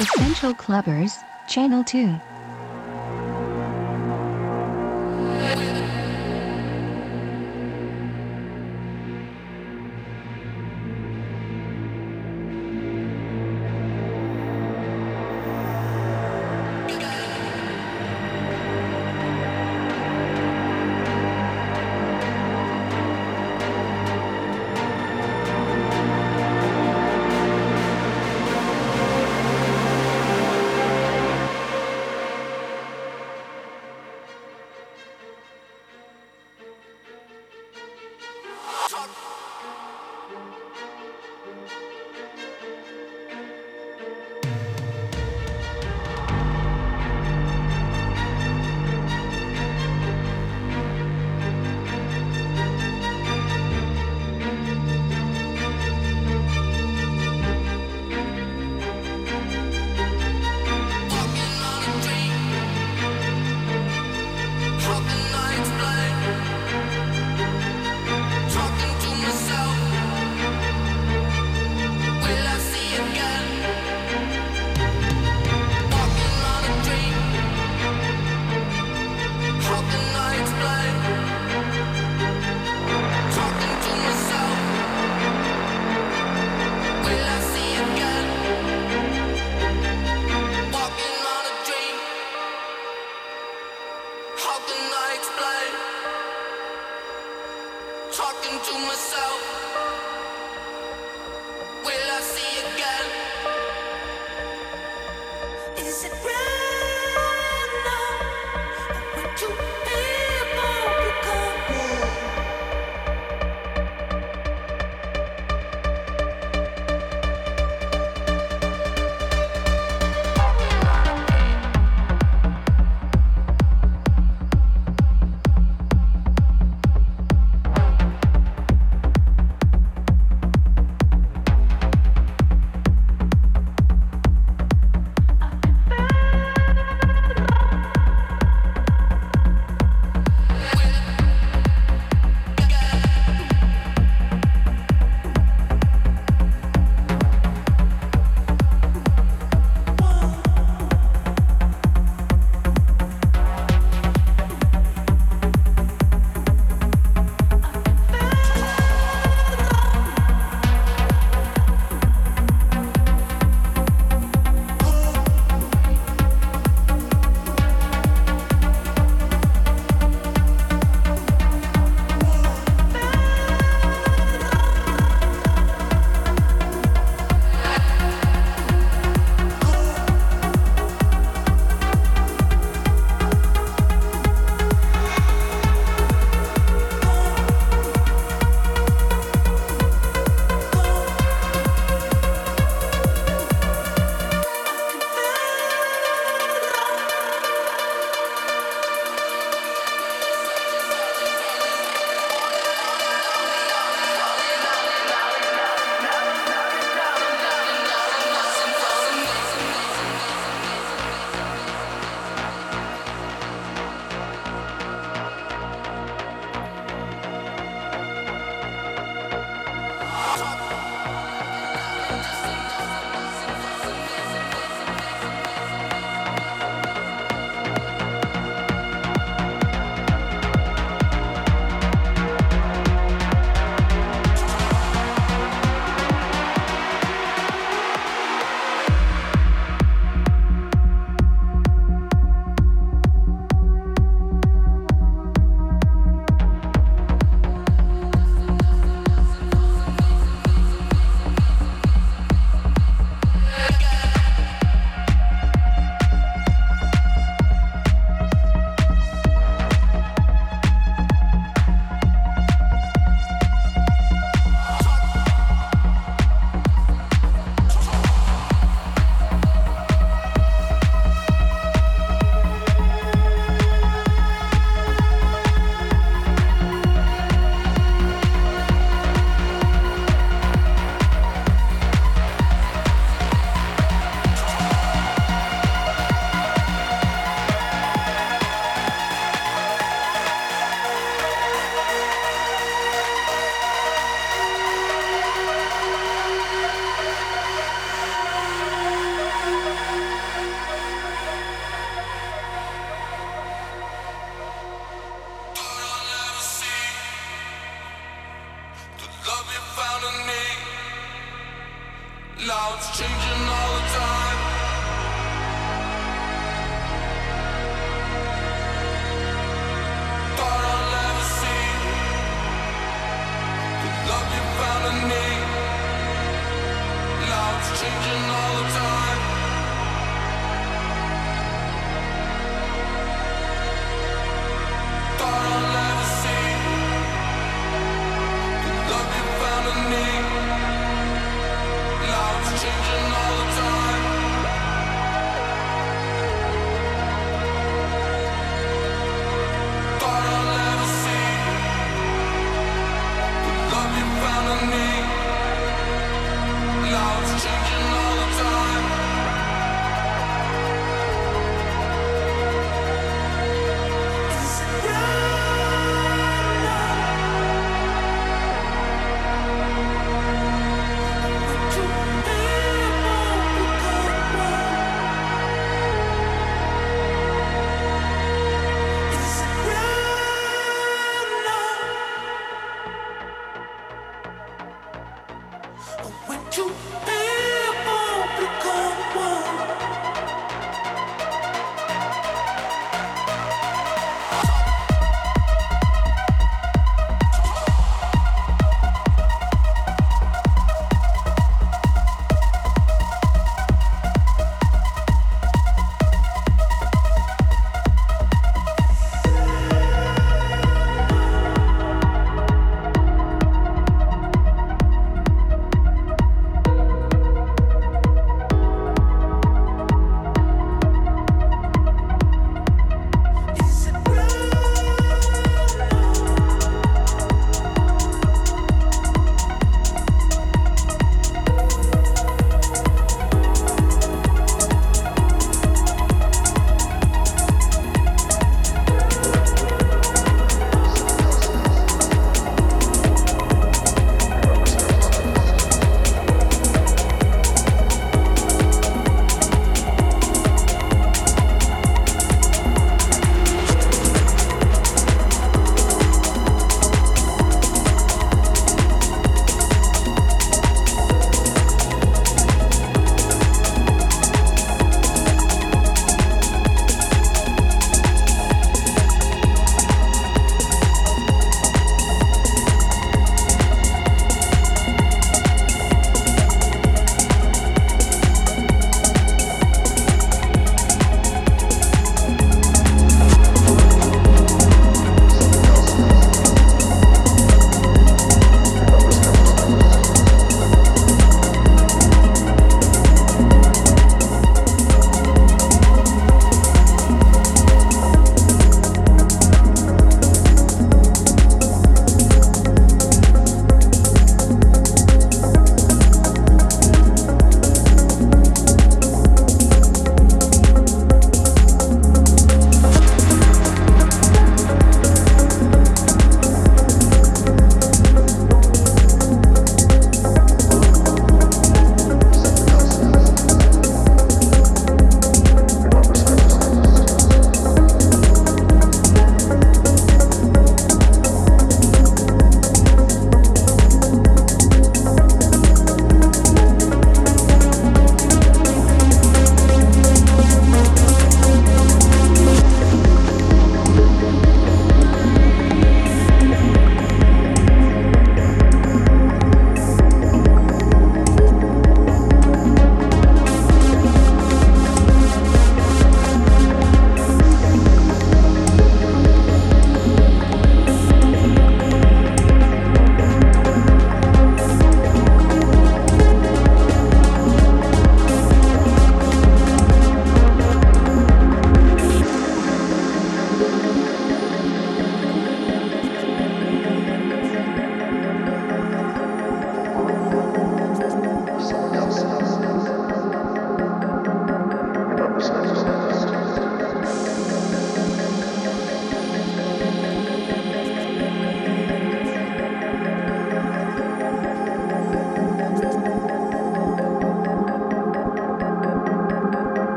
Essential Clubbers, Channel 2.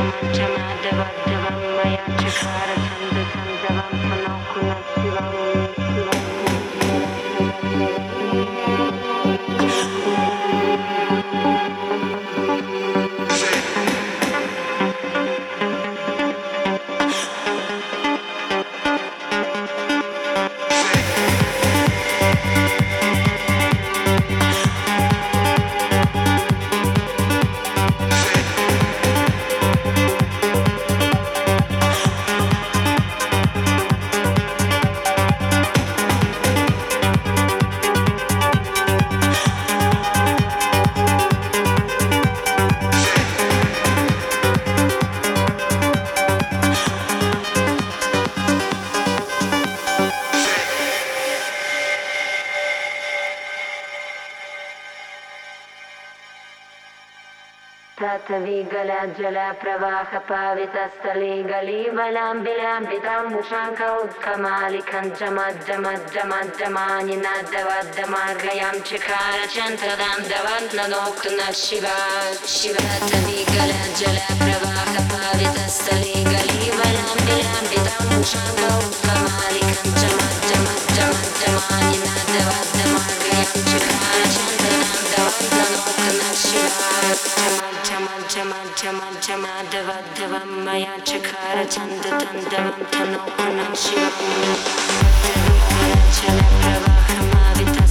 Thank you. गलीबलाम्बिलाम्बितां मुषाङ्क उत्कमालिकञ्चमज्जमज्जमज्जमानि नाद्दवद्दमार्गयां चिकारचन्द्रदां दवन्ननोक्तुन Shiva शिवतवीगल जलप्रवाह पावितस्थली गलीबलाम्बिलाम्बितां मुषाङ्क उत्कमालिकञ्चमज्जमज्जमज्जमानि Trabaja más